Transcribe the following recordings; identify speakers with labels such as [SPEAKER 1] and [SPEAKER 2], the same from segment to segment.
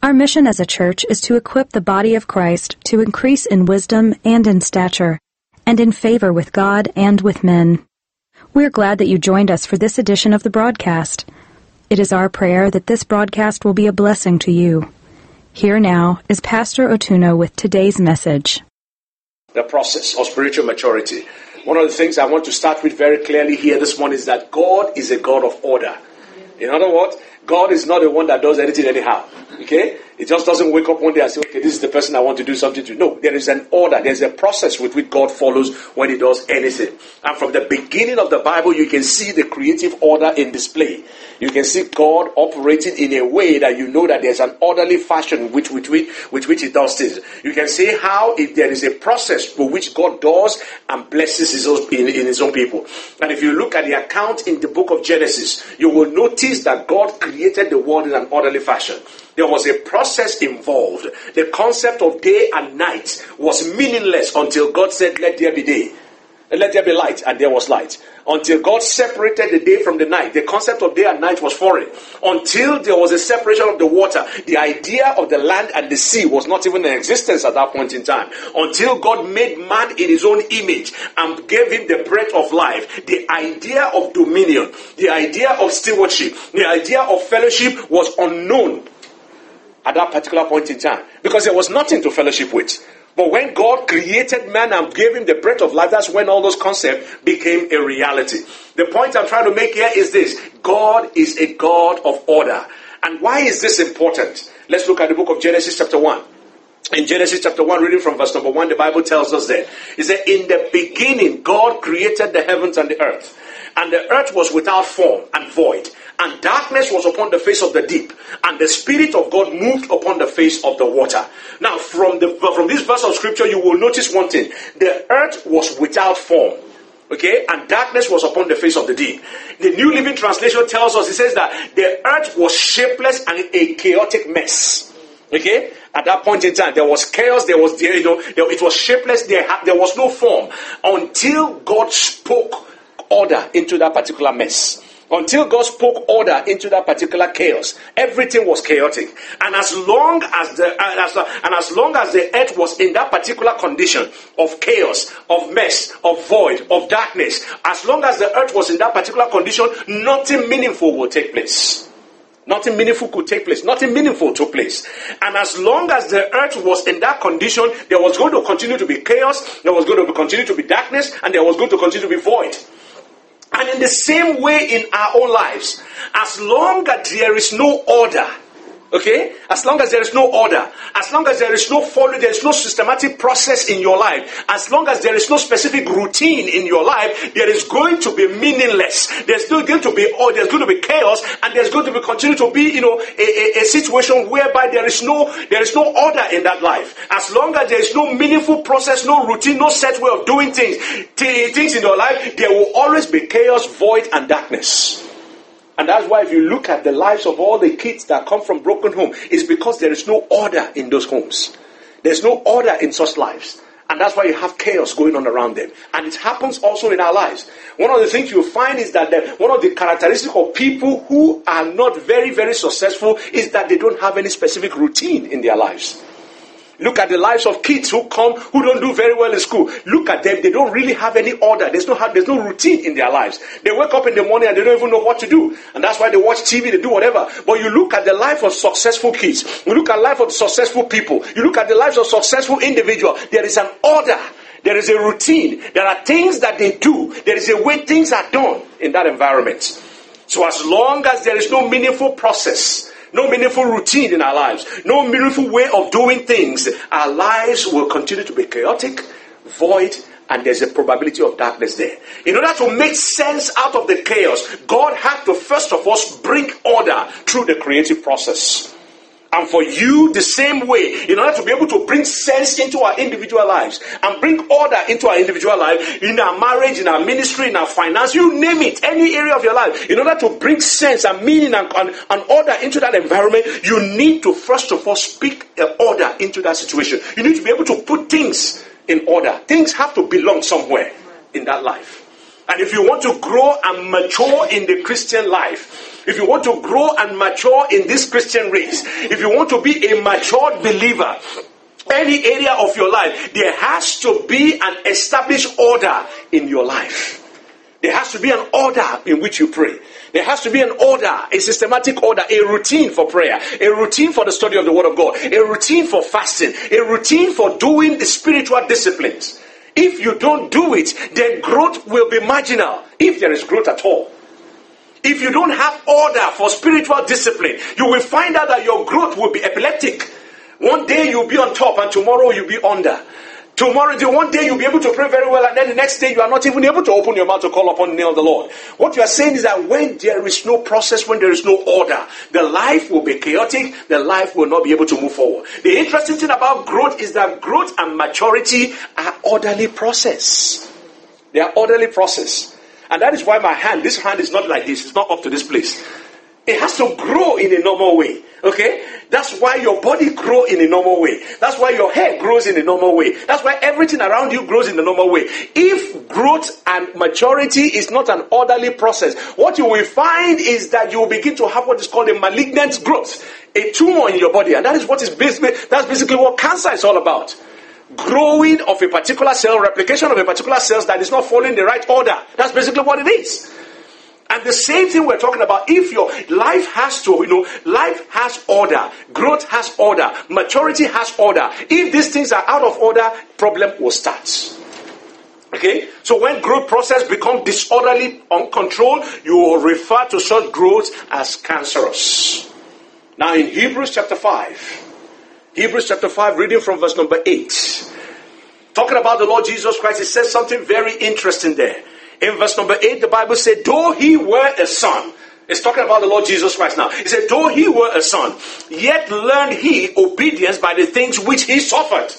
[SPEAKER 1] Our mission as a church is to equip the body of Christ to increase in wisdom and in stature, and in favor with God and with men. We're glad that you joined us for this edition of the broadcast. It is our prayer that this broadcast will be a blessing to you. Here now is Pastor Otuno with today's message.
[SPEAKER 2] The process of spiritual maturity. One of the things I want to start with very clearly here this morning is that God is a God of order. In other words, God is not the one that does anything anyhow. Okay? It just doesn't wake up one day and say, okay, this is the person I want to do something to. No, there is an order. There's a process with which God follows when He does anything. And from the beginning of the Bible, you can see the creative order in display. You can see God operating in a way that you know that there's an orderly fashion which, which, which, which He does things. You can see how if there is a process for which God does and blesses His own, in, in His own people. And if you look at the account in the book of Genesis, you will notice that God created the world in an orderly fashion. There was a process involved. The concept of day and night was meaningless until God said, Let there be day. Let there be light, and there was light. Until God separated the day from the night, the concept of day and night was foreign. Until there was a separation of the water, the idea of the land and the sea was not even in existence at that point in time. Until God made man in his own image and gave him the breath of life, the idea of dominion, the idea of stewardship, the idea of fellowship was unknown at that particular point in time because there was nothing to fellowship with. But when God created man and gave him the breath of life, that's when all those concepts became a reality. The point I'm trying to make here is this God is a God of order. And why is this important? Let's look at the book of Genesis, chapter 1. In Genesis chapter 1, reading from verse number 1, the Bible tells us that. It said, In the beginning, God created the heavens and the earth. And the earth was without form and void and darkness was upon the face of the deep, and the Spirit of God moved upon the face of the water. Now, from the from this verse of scripture, you will notice one thing: the earth was without form. Okay, and darkness was upon the face of the deep. The New Living Translation tells us it says that the earth was shapeless and a chaotic mess. Okay, at that point in time, there was chaos. There was you know, it was shapeless. There, there was no form until God spoke order into that particular mess. Until God spoke order into that particular chaos, everything was chaotic. And as long as the and as, and as long as the earth was in that particular condition of chaos, of mess, of void, of darkness, as long as the earth was in that particular condition, nothing meaningful will take place. Nothing meaningful could take place. Nothing meaningful took place. And as long as the earth was in that condition, there was going to continue to be chaos, there was going to continue to be darkness, and there was going to continue to be void. And in the same way in our own lives, as long as there is no order, Okay? As long as there is no order, as long as there is no follow, there is no systematic process in your life, as long as there is no specific routine in your life, there is going to be meaningless. There's still going to be oh, there's going to be chaos, and there's going to be continue to be, you know, a, a, a situation whereby there is no there is no order in that life. As long as there is no meaningful process, no routine, no set way of doing things, t- things in your life, there will always be chaos, void, and darkness. And that's why if you look at the lives of all the kids that come from broken homes, it's because there is no order in those homes. There's no order in such lives. And that's why you have chaos going on around them. And it happens also in our lives. One of the things you'll find is that the, one of the characteristics of people who are not very, very successful is that they don't have any specific routine in their lives. Look at the lives of kids who come, who don't do very well in school. Look at them. They don't really have any order. There's no, there's no routine in their lives. They wake up in the morning and they don't even know what to do. And that's why they watch TV, they do whatever. But you look at the life of successful kids. You look at the life of successful people. You look at the lives of successful individuals. There is an order. There is a routine. There are things that they do. There is a way things are done in that environment. So as long as there is no meaningful process, no meaningful routine in our lives, no meaningful way of doing things, our lives will continue to be chaotic, void, and there's a probability of darkness there. In order to make sense out of the chaos, God had to first of all bring order through the creative process. And for you, the same way, in order to be able to bring sense into our individual lives and bring order into our individual life, in our marriage, in our ministry, in our finance, you name it, any area of your life, in order to bring sense and meaning and, and, and order into that environment, you need to first of all speak order into that situation. You need to be able to put things in order. Things have to belong somewhere in that life. And if you want to grow and mature in the Christian life, if you want to grow and mature in this Christian race, if you want to be a matured believer, any area of your life, there has to be an established order in your life. There has to be an order in which you pray. There has to be an order, a systematic order, a routine for prayer, a routine for the study of the Word of God, a routine for fasting, a routine for doing the spiritual disciplines. If you don't do it, then growth will be marginal, if there is growth at all. If you don't have order for spiritual discipline, you will find out that your growth will be epileptic. One day you'll be on top and tomorrow you'll be under. Tomorrow, the one day you'll be able to pray very well, and then the next day you are not even able to open your mouth to call upon the name of the Lord. What you are saying is that when there is no process, when there is no order, the life will be chaotic, the life will not be able to move forward. The interesting thing about growth is that growth and maturity are orderly process. They are orderly process. And that is why my hand, this hand is not like this, it's not up to this place. It has to grow in a normal way. Okay? That's why your body grow in a normal way. That's why your hair grows in a normal way. That's why everything around you grows in a normal way. If growth and maturity is not an orderly process, what you will find is that you will begin to have what is called a malignant growth, a tumor in your body. And that is what is basically, that's basically what cancer is all about growing of a particular cell, replication of a particular cells that is not following the right order. That's basically what it is. And the same thing we're talking about, if your life has to, you know, life has order, growth has order, maturity has order. If these things are out of order, problem will start. Okay? So when growth process become disorderly, uncontrolled, you will refer to such growth as cancerous. Now in Hebrews chapter 5, Hebrews chapter 5, reading from verse number 8. Talking about the Lord Jesus Christ, it says something very interesting there. In verse number 8, the Bible said, Though he were a son, it's talking about the Lord Jesus Christ now. He said, Though he were a son, yet learned he obedience by the things which he suffered.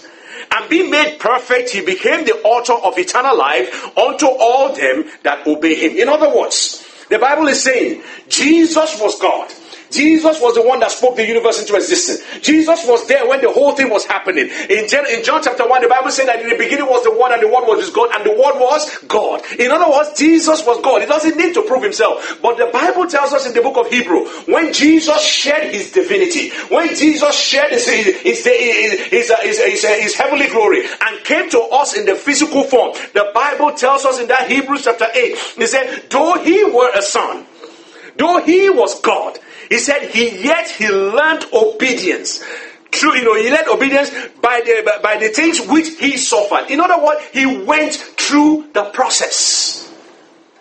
[SPEAKER 2] And being made perfect, he became the author of eternal life unto all them that obey him. In other words, the Bible is saying Jesus was God. Jesus was the one that spoke the universe into existence. Jesus was there when the whole thing was happening. In, John, in John chapter 1, the Bible said that in the beginning was the Word, and the Word was God, and the Word was God. In other words, Jesus was God. He doesn't need to prove himself. But the Bible tells us in the book of Hebrew, when Jesus shared his divinity, when Jesus shared his, his, his, his heavenly glory, and came to us in the physical form, the Bible tells us in that Hebrews chapter 8, he said, though he were a son, though he was God, he said he yet he learned obedience. True, you know, he learned obedience by the by the things which he suffered. In other words, he went through the process.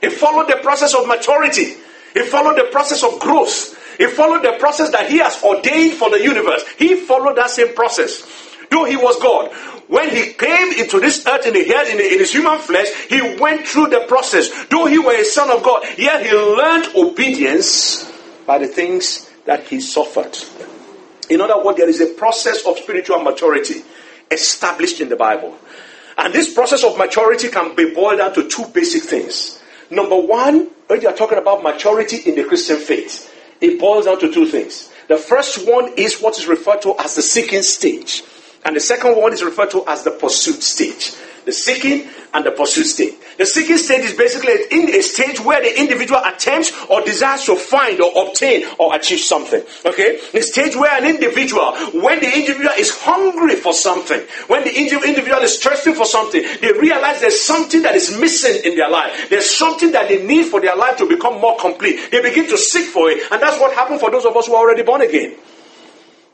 [SPEAKER 2] He followed the process of maturity. He followed the process of growth. He followed the process that he has ordained for the universe. He followed that same process. Though he was God, when he came into this earth in, the, in, the, in his human flesh, he went through the process. Though he was a son of God, yet he learned obedience by the things that he suffered. In other words, there is a process of spiritual maturity established in the Bible. And this process of maturity can be boiled down to two basic things. Number one, when you are talking about maturity in the Christian faith, it boils down to two things. The first one is what is referred to as the seeking stage, and the second one is referred to as the pursuit stage. The seeking and the pursuit stage. The seeking stage is basically in a stage where the individual attempts or desires to find or obtain or achieve something. Okay? The stage where an individual, when the individual is hungry for something, when the individual is thirsty for something, they realize there's something that is missing in their life. There's something that they need for their life to become more complete. They begin to seek for it. And that's what happened for those of us who are already born again.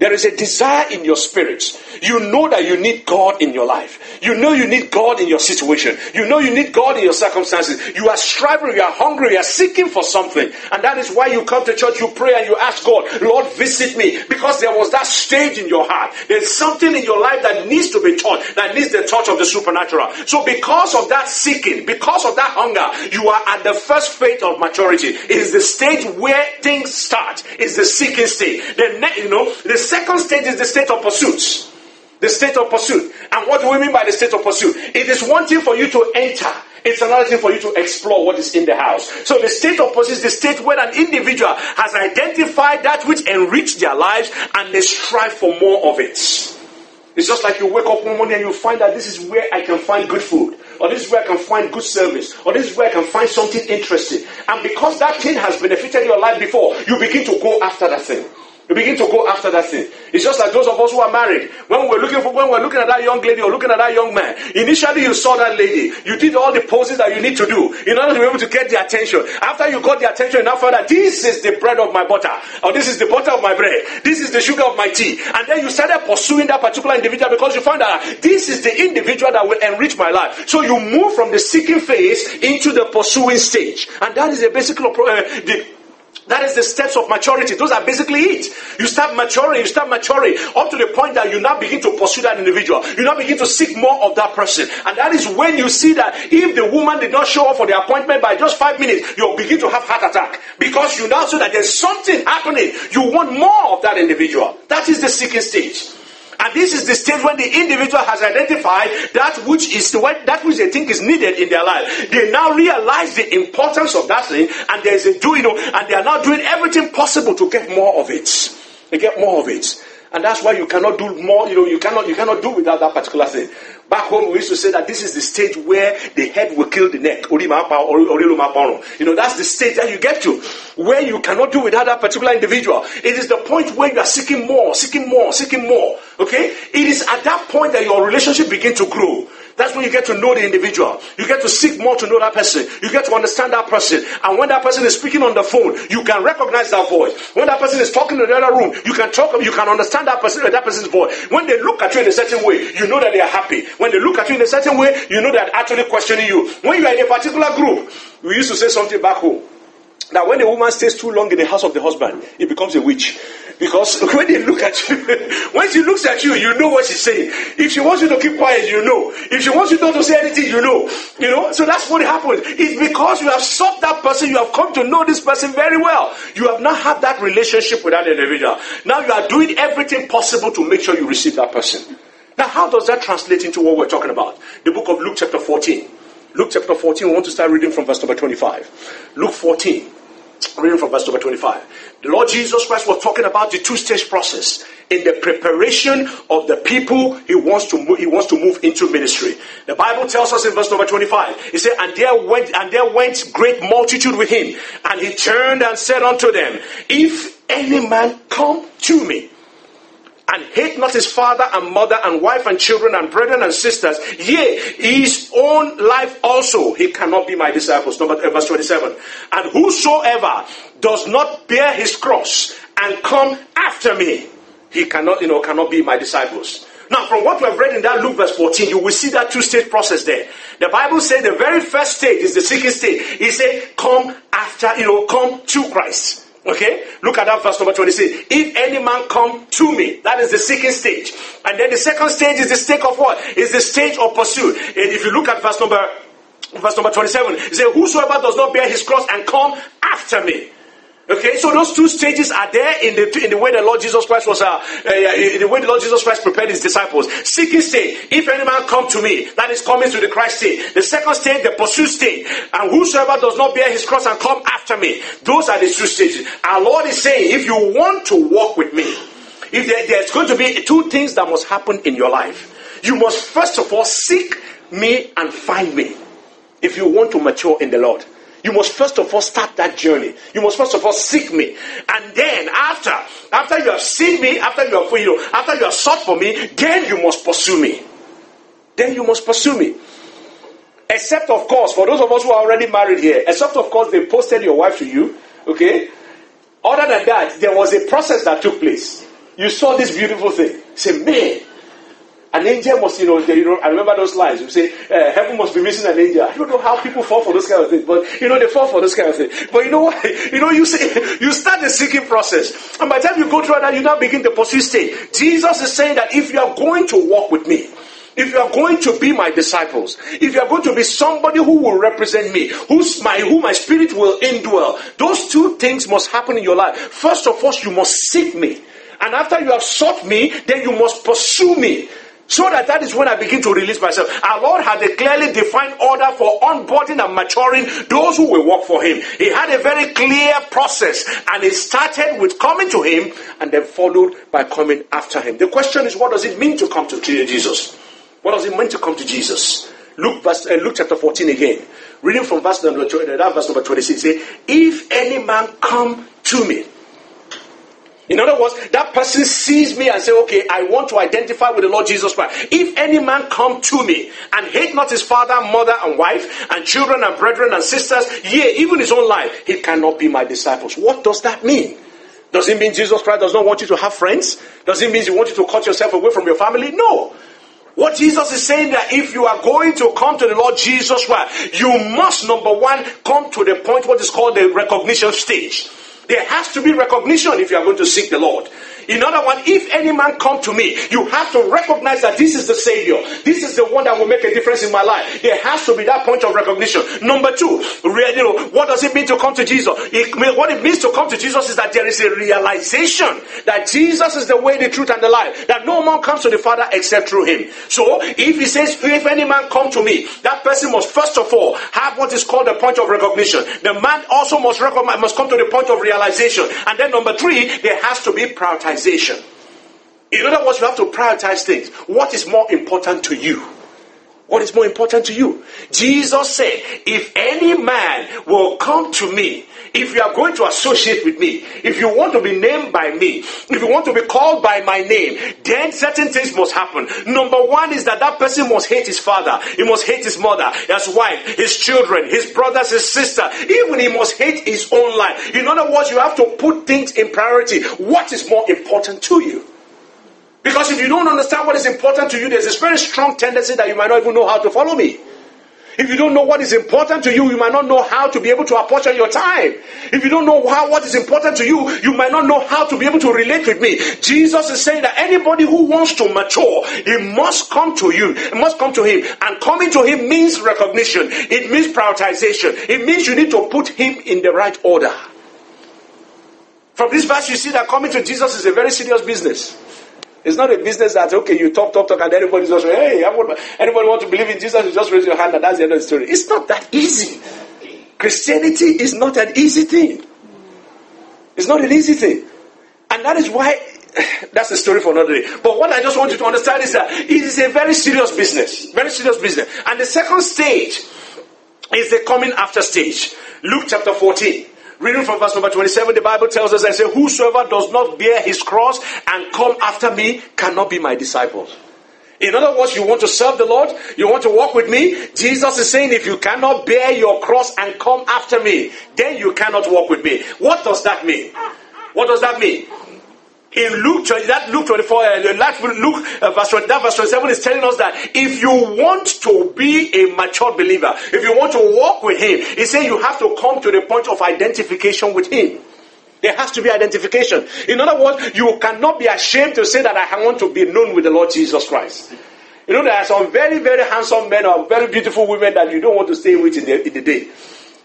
[SPEAKER 2] There is a desire in your spirit. You know that you need God in your life. You know you need God in your situation. You know you need God in your circumstances. You are striving, you are hungry, you are seeking for something. And that is why you come to church, you pray and you ask God, Lord, visit me. Because there was that stage in your heart. There's something in your life that needs to be taught, that needs the touch of the supernatural. So because of that seeking, because of that hunger, you are at the first phase of maturity. It is the stage where things start. It's the seeking stage. The, you know, the second stage is the state of pursuit. The state of pursuit. And what do we mean by the state of pursuit? It is one thing for you to enter. It's another thing for you to explore what is in the house. So the state of pursuit is the state where an individual has identified that which enriched their lives and they strive for more of it. It's just like you wake up one morning and you find that this is where I can find good food, or this is where I can find good service, or this is where I can find something interesting. And because that thing has benefited your life before, you begin to go after that thing. You begin to go after that thing. It's just like those of us who are married. When we're looking for, when we're looking at that young lady or looking at that young man, initially you saw that lady. You did all the poses that you need to do in order to be able to get the attention. After you got the attention, you now found that this is the bread of my butter, or this is the butter of my bread, this is the sugar of my tea. And then you started pursuing that particular individual because you found that this is the individual that will enrich my life. So you move from the seeking phase into the pursuing stage. And that is a basic uh, the that is the steps of maturity. Those are basically it. You start maturing, you start maturing up to the point that you now begin to pursue that individual. You now begin to seek more of that person. And that is when you see that if the woman did not show up for the appointment by just five minutes, you'll begin to have heart attack. Because you now see that there's something happening. You want more of that individual. That is the seeking stage. And this is the stage when the individual has identified that which is that which they think is needed in their life. They now realize the importance of that thing, and there's a do you know, and they are now doing everything possible to get more of it. They get more of it. And that's why you cannot do more, you know, you cannot you cannot do without that particular thing. Back home, we used to say that this is the stage where the head will kill the neck. You know, that's the stage that you get to, where you cannot do without that particular individual. It is the point where you are seeking more, seeking more, seeking more. Okay? It is at that point that your relationship begins to grow. That's when you get to know the individual. You get to seek more to know that person. You get to understand that person. And when that person is speaking on the phone, you can recognize that voice. When that person is talking in the other room, you can talk, you can understand that person, that person's voice. When they look at you in a certain way, you know that they are happy. When they look at you in a certain way, you know they're actually questioning you. When you are in a particular group, we used to say something back home. That when a woman stays too long in the house of the husband, it becomes a witch. Because when they look at you, when she looks at you, you know what she's saying. If she wants you to keep quiet, you know. If she wants you not to say anything, you know. You know. So that's what happens. It's because you have sought that person, you have come to know this person very well. You have not had that relationship with that individual. Now you are doing everything possible to make sure you receive that person. Now, how does that translate into what we're talking about? The book of Luke, chapter 14. Luke chapter 14, we want to start reading from verse number 25. Luke 14, reading from verse number 25. The Lord Jesus Christ was talking about the two-stage process in the preparation of the people he wants to move, he wants to move into ministry. The Bible tells us in verse number 25, he said, And there went and there went great multitude with him, and he turned and said unto them, If any man come to me and hate not his father and mother and wife and children and brethren and sisters, yea, his own life also, he cannot be my disciples. Number, uh, verse 27. And whosoever does not bear his cross and come after me, he cannot, you know, cannot be my disciples. Now, from what we have read in that Luke verse 14, you will see that two stage process there. The Bible says the very first stage is the seeking stage. He said, come after, you know, come to Christ. Okay? Look at that verse number 26. If any man come to me, that is the seeking stage. And then the second stage is the stage of what? Is the stage of pursuit. And if you look at verse number verse number 27, it says, Whosoever does not bear his cross and come after me. Okay, so those two stages are there in the in the way the Lord Jesus Christ was uh, uh, in the way the Lord Jesus Christ prepared his disciples. Seeking stage, if any man come to me, that is coming to the Christ stage. The second stage, the pursuit stage, and whosoever does not bear his cross and come after me, those are the two stages. Our Lord is saying, if you want to walk with me, if there, there's going to be two things that must happen in your life, you must first of all seek me and find me. If you want to mature in the Lord. You must first of all start that journey. You must first of all seek me. And then after, after you have seen me, after you have, you know, after you have sought for me, then you must pursue me. Then you must pursue me. Except of course, for those of us who are already married here, except of course they posted your wife to you, okay? Other than that, there was a process that took place. You saw this beautiful thing. Say, man, an angel must, you know, you know, I remember those lines. You say, uh, heaven must be missing an angel. I don't know how people fall for those kind of things, but you know, they fall for those kind of things. But you know what? You know, you say, you start the seeking process. And by the time you go through that, you now begin the pursuit stage. Jesus is saying that if you are going to walk with me, if you are going to be my disciples, if you are going to be somebody who will represent me, who's my, who my spirit will indwell, those two things must happen in your life. First of all, you must seek me. And after you have sought me, then you must pursue me. So that that is when I begin to release myself. Our Lord had a clearly defined order for onboarding and maturing those who will work for Him. He had a very clear process and it started with coming to Him and then followed by coming after Him. The question is, what does it mean to come to Jesus? What does it mean to come to Jesus? Luke, verse, uh, Luke chapter 14 again. Reading from verse number, uh, verse number 26, say, If any man come to me, in other words, that person sees me and say, okay, I want to identify with the Lord Jesus Christ. If any man come to me and hate not his father, mother, and wife, and children, and brethren, and sisters, yea, even his own life, he cannot be my disciples. What does that mean? Does it mean Jesus Christ does not want you to have friends? Does it mean he wants you to cut yourself away from your family? No. What Jesus is saying that if you are going to come to the Lord Jesus Christ, you must, number one, come to the point what is called the recognition stage. There has to be recognition if you are going to seek the Lord. In other words, if any man come to me, you have to recognize that this is the Savior. This is the one that will make a difference in my life. There has to be that point of recognition. Number two, you know, what does it mean to come to Jesus? It, what it means to come to Jesus is that there is a realization that Jesus is the way, the truth, and the life. That no man comes to the Father except through Him. So, if He says, if any man come to me, that person must first of all have what is called the point of recognition. The man also must recognize, must come to the point of realization. And then number three, there has to be prioritization prioritization. In other words, you have to prioritize things. What is more important to you? What is more important to you? Jesus said, If any man will come to me, if you are going to associate with me, if you want to be named by me, if you want to be called by my name, then certain things must happen. Number one is that that person must hate his father, he must hate his mother, his wife, his children, his brothers, his sister, even he must hate his own life. In other words, you have to put things in priority. What is more important to you? Because if you don't understand what is important to you, there's this very strong tendency that you might not even know how to follow me. If you don't know what is important to you, you might not know how to be able to apportion your time. If you don't know how what is important to you, you might not know how to be able to relate with me. Jesus is saying that anybody who wants to mature, he must come to you. It must come to him. And coming to him means recognition. It means prioritization. It means you need to put him in the right order. From this verse, you see that coming to Jesus is a very serious business. It's not a business that, okay, you talk, talk, talk, and everybody's just, hey, anybody want to believe in Jesus, you just raise your hand and that's the end of the story. It's not that easy. Christianity is not an easy thing. It's not an easy thing. And that is why, that's a story for another day. But what I just want you to understand is that it is a very serious business. Very serious business. And the second stage is the coming after stage. Luke chapter 14. Reading from verse number 27, the Bible tells us, and say, Whosoever does not bear his cross and come after me cannot be my disciples. In other words, you want to serve the Lord, you want to walk with me. Jesus is saying, if you cannot bear your cross and come after me, then you cannot walk with me. What does that mean? What does that mean? In Luke, that Luke 24, uh, Luke uh, verse, that verse 27 is telling us that if you want to be a mature believer, if you want to walk with Him, He's saying you have to come to the point of identification with Him. There has to be identification. In other words, you cannot be ashamed to say that I want to be known with the Lord Jesus Christ. You know, there are some very, very handsome men or very beautiful women that you don't want to stay with in the, in the day.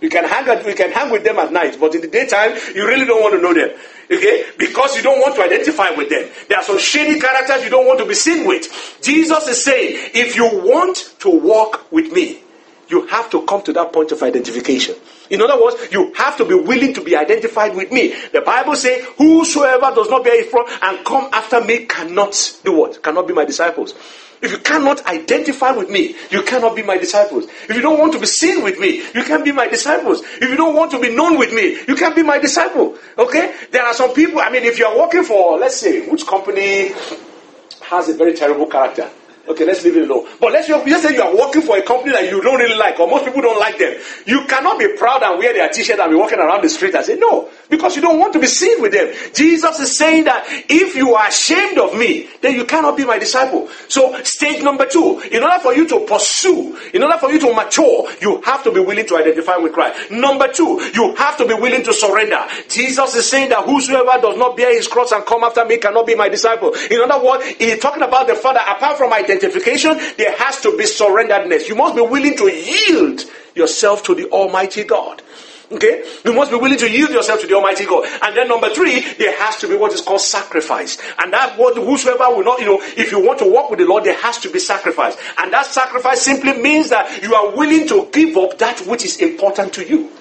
[SPEAKER 2] You can hang at, you can hang with them at night, but in the daytime, you really don't want to know them. Okay? Because you don't want to identify with them. There are some shady characters you don't want to be seen with. Jesus is saying, if you want to walk with me, you have to come to that point of identification. In other words, you have to be willing to be identified with me. The Bible says, Whosoever does not bear his cross and come after me cannot do what? Cannot be my disciples. If you cannot identify with me, you cannot be my disciples. If you don't want to be seen with me, you can't be my disciples. If you don't want to be known with me, you can't be my disciple. Okay? There are some people, I mean, if you are working for, let's say, which company has a very terrible character? Okay, let's leave it alone. But let's just say you are working for a company that you don't really like, or most people don't like them. You cannot be proud and wear their t-shirt and be walking around the street and say, no, because you don't want to be seen with them. Jesus is saying that if you are ashamed of me, then you cannot be my disciple. So, stage number two, in order for you to pursue, in order for you to mature, you have to be willing to identify with Christ. Number two, you have to be willing to surrender. Jesus is saying that whosoever does not bear his cross and come after me cannot be my disciple. In other words, he's talking about the Father, apart from identifying identification, there has to be surrenderedness. You must be willing to yield yourself to the Almighty God. Okay? You must be willing to yield yourself to the Almighty God. And then number three, there has to be what is called sacrifice. And that what whosoever will not, you know, if you want to walk with the Lord, there has to be sacrifice. And that sacrifice simply means that you are willing to give up that which is important to you.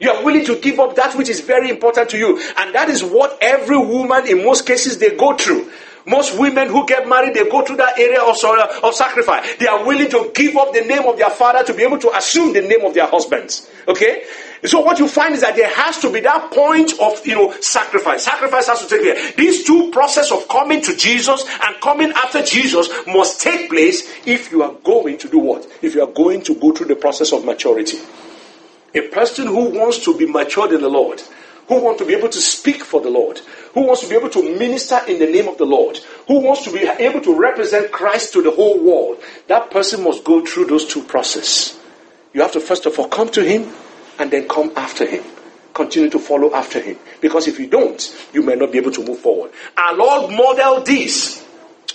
[SPEAKER 2] You are willing to give up that which is very important to you. And that is what every woman, in most cases, they go through. Most women who get married, they go through that area of, of sacrifice. They are willing to give up the name of their father to be able to assume the name of their husbands. Okay? So what you find is that there has to be that point of you know sacrifice. Sacrifice has to take place. These two process of coming to Jesus and coming after Jesus must take place if you are going to do what? If you are going to go through the process of maturity. A person who wants to be matured in the Lord, who wants to be able to speak for the Lord, who wants to be able to minister in the name of the Lord, who wants to be able to represent Christ to the whole world, that person must go through those two processes. You have to first of all come to him and then come after him. Continue to follow after him. Because if you don't, you may not be able to move forward. Our Lord modeled this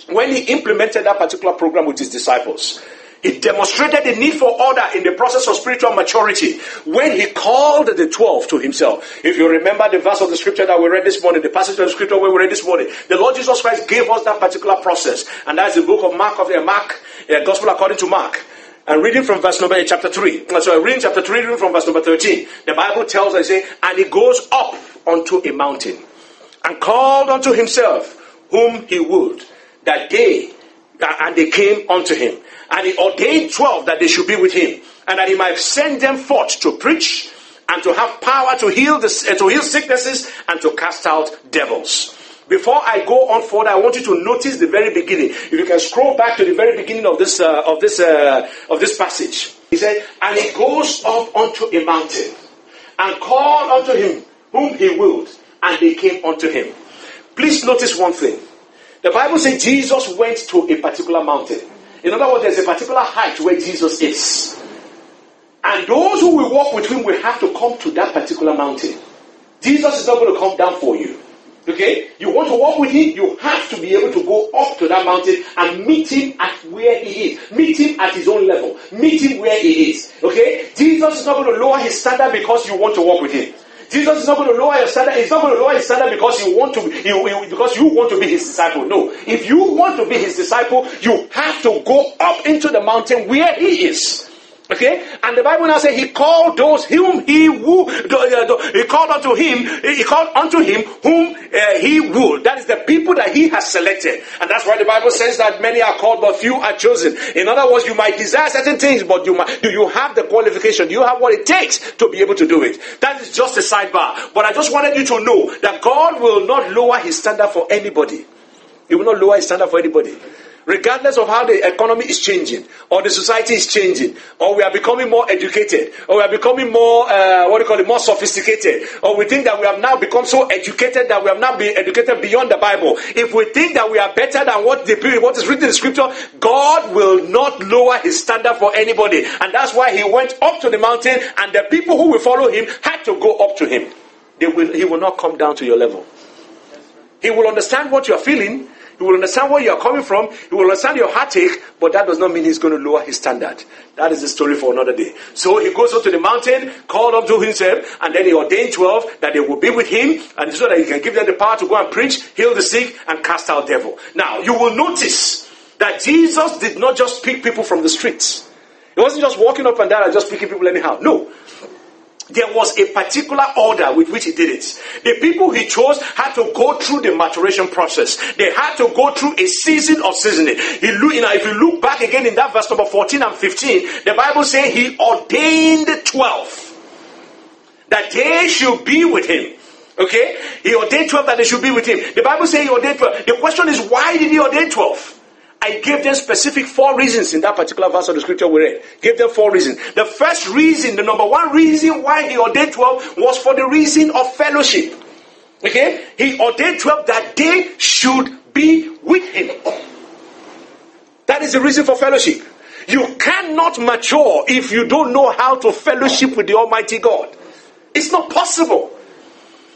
[SPEAKER 2] when he implemented that particular program with his disciples. He demonstrated the need for order in the process of spiritual maturity when he called the 12 to himself. If you remember the verse of the scripture that we read this morning, the passage of the scripture where we read this morning, the Lord Jesus Christ gave us that particular process. And that's the book of Mark of the uh, Mark, uh, Gospel according to Mark. And reading from verse number chapter 3. So reading chapter 3, reading from verse number 13. The Bible tells us, say, and he goes up onto a mountain and called unto himself whom he would, that they, and they came unto him. And he ordained 12 that they should be with him, and that he might send them forth to preach and to have power to heal, the, to heal sicknesses and to cast out devils. Before I go on further, I want you to notice the very beginning. If you can scroll back to the very beginning of this uh, of this uh, of this passage, he said, "And he goes up unto a mountain, and called unto him whom he willed, and they came unto him." Please notice one thing. The Bible says Jesus went to a particular mountain. In other words, there's a particular height where Jesus is. And those who will walk with him will have to come to that particular mountain. Jesus is not going to come down for you. Okay? You want to walk with him, you have to be able to go up to that mountain and meet him at where he is. Meet him at his own level. Meet him where he is. Okay? Jesus is not going to lower his standard because you want to walk with him. Jesus is not going to lower your standard. He's not going to lower his standard because you want to, because you want to be his disciple. No. If you want to be his disciple, you have to go up into the mountain where he is. Okay, and the Bible now says he called those whom he who he called unto him. He called unto him whom uh, he would. That is the people that he has selected, and that's why the Bible says that many are called, but few are chosen. In other words, you might desire certain things, but you might, do you have the qualification? Do you have what it takes to be able to do it? That is just a sidebar. But I just wanted you to know that God will not lower His standard for anybody. He will not lower His standard for anybody regardless of how the economy is changing, or the society is changing, or we are becoming more educated, or we are becoming more, uh, what do you call it, more sophisticated, or we think that we have now become so educated that we have now been educated beyond the Bible. If we think that we are better than what, the, what is written in scripture, God will not lower his standard for anybody. And that's why he went up to the mountain, and the people who will follow him had to go up to him. Will, he will not come down to your level. He will understand what you are feeling, he will understand where you are coming from. He will understand your heartache, but that does not mean he's going to lower his standard. That is the story for another day. So he goes up to the mountain, called up to himself, and then he ordained 12 that they will be with him, and so that he can give them the power to go and preach, heal the sick, and cast out devil. Now, you will notice that Jesus did not just pick people from the streets. He wasn't just walking up and down and just picking people anyhow. No there was a particular order with which he did it. The people he chose had to go through the maturation process. They had to go through a season of seasoning. He look, you know, if you look back again in that verse number 14 and 15, the Bible says he ordained 12 that they should be with him. Okay? He ordained 12 that they should be with him. The Bible says he ordained 12. The question is, why did he ordain 12? I gave them specific four reasons in that particular verse of the scripture we read. Gave them four reasons. The first reason, the number one reason why he ordained 12 was for the reason of fellowship. Okay? He ordained 12 that they should be with him. That is the reason for fellowship. You cannot mature if you don't know how to fellowship with the Almighty God. It's not possible.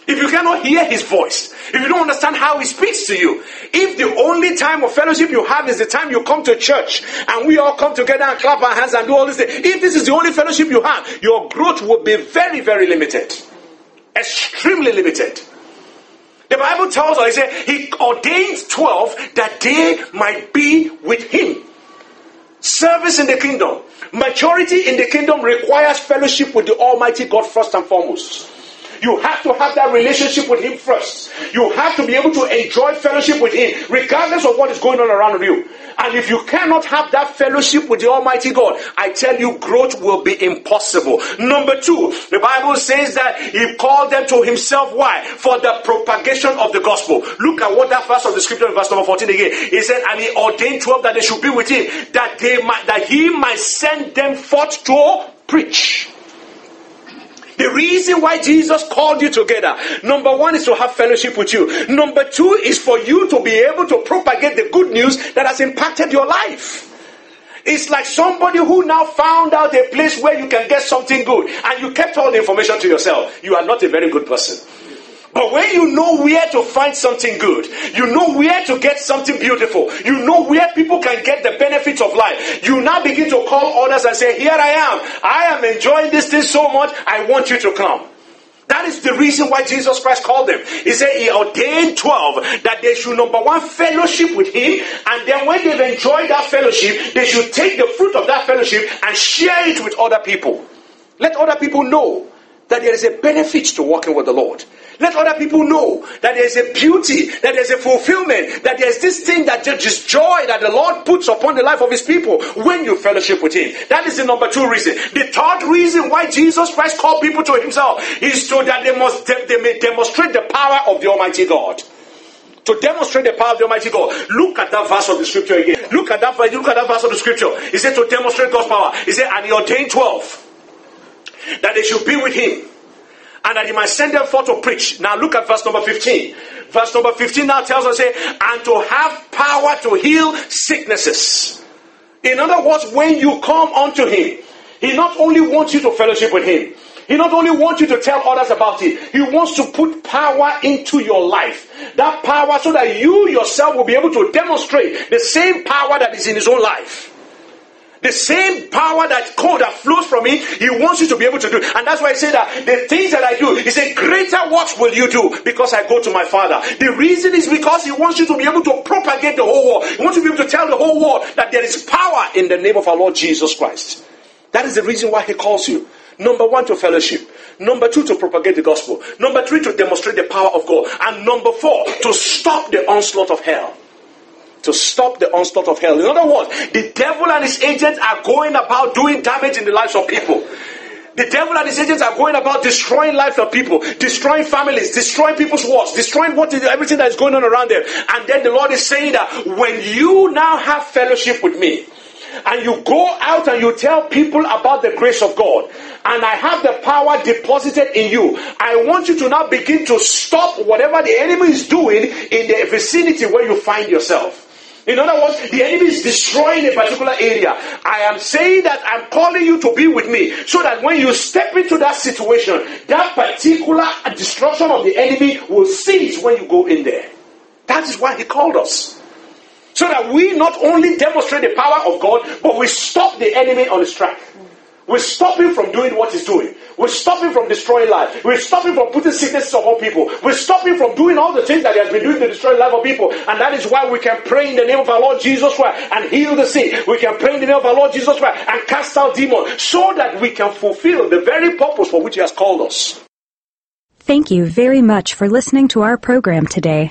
[SPEAKER 2] If you cannot hear his voice, if you don't understand how he speaks to you, if the only time of fellowship you have is the time you come to church and we all come together and clap our hands and do all this, if this is the only fellowship you have, your growth will be very, very limited. Extremely limited. The Bible tells us, he said, he ordained 12 that they might be with him. Service in the kingdom. Maturity in the kingdom requires fellowship with the Almighty God first and foremost. You have to have that relationship with Him first. You have to be able to enjoy fellowship with Him, regardless of what is going on around you. And if you cannot have that fellowship with the Almighty God, I tell you, growth will be impossible. Number two, the Bible says that He called them to Himself. Why? For the propagation of the gospel. Look at what that verse of the scripture in verse number 14 again. He said, And He ordained 12 that they should be with Him, that they might, that He might send them forth to preach. The reason why Jesus called you together, number one is to have fellowship with you. Number two is for you to be able to propagate the good news that has impacted your life. It's like somebody who now found out a place where you can get something good and you kept all the information to yourself. You are not a very good person. But when you know where to find something good, you know where to get something beautiful, you know where people can get the benefits of life, you now begin to call others and say, Here I am. I am enjoying this thing so much. I want you to come. That is the reason why Jesus Christ called them. He said he ordained 12 that they should, number one, fellowship with him. And then when they've enjoyed that fellowship, they should take the fruit of that fellowship and share it with other people. Let other people know that there is a benefit to walking with the Lord. Let other people know that there's a beauty, that there's a fulfillment, that there's this thing that just joy that the Lord puts upon the life of his people when you fellowship with him. That is the number two reason. The third reason why Jesus Christ called people to himself is so that they must they may demonstrate the power of the Almighty God to demonstrate the power of the Almighty God. Look at that verse of the scripture again. Look at that verse. look at that verse of the scripture. He said to demonstrate God's power. He said, and he ordained twelve that they should be with him and that he might send them forth to preach. Now look at verse number 15. Verse number 15 now tells us, say, and to have power to heal sicknesses. In other words, when you come unto him, he not only wants you to fellowship with him, he not only wants you to tell others about it, he wants to put power into your life. That power so that you yourself will be able to demonstrate the same power that is in his own life. The same power that code that flows from me, he wants you to be able to do. And that's why I say that the things that I do, he said, greater works will you do because I go to my father. The reason is because he wants you to be able to propagate the whole world. He wants you to be able to tell the whole world that there is power in the name of our Lord Jesus Christ. That is the reason why he calls you. Number one, to fellowship. Number two, to propagate the gospel. Number three, to demonstrate the power of God. And number four, to stop the onslaught of hell to stop the onslaught of hell. In other words, the devil and his agents are going about doing damage in the lives of people. The devil and his agents are going about destroying lives of people, destroying families, destroying people's works, destroying what is, everything that is going on around them. And then the Lord is saying that when you now have fellowship with me, and you go out and you tell people about the grace of God, and I have the power deposited in you, I want you to now begin to stop whatever the enemy is doing in the vicinity where you find yourself. In other words, the enemy is destroying a particular area. I am saying that I'm calling you to be with me so that when you step into that situation, that particular destruction of the enemy will cease when you go in there. That is why he called us. So that we not only demonstrate the power of God, but we stop the enemy on his track. We stop him from doing what he's doing. We stop him from destroying life. We stop him from putting sicknesses upon people. We stop him from doing all the things that he has been doing to destroy life of people. And that is why we can pray in the name of our Lord Jesus Christ and heal the sick. We can pray in the name of our Lord Jesus Christ and cast out demons so that we can fulfill the very purpose for which he has called us.
[SPEAKER 1] Thank you very much for listening to our program today.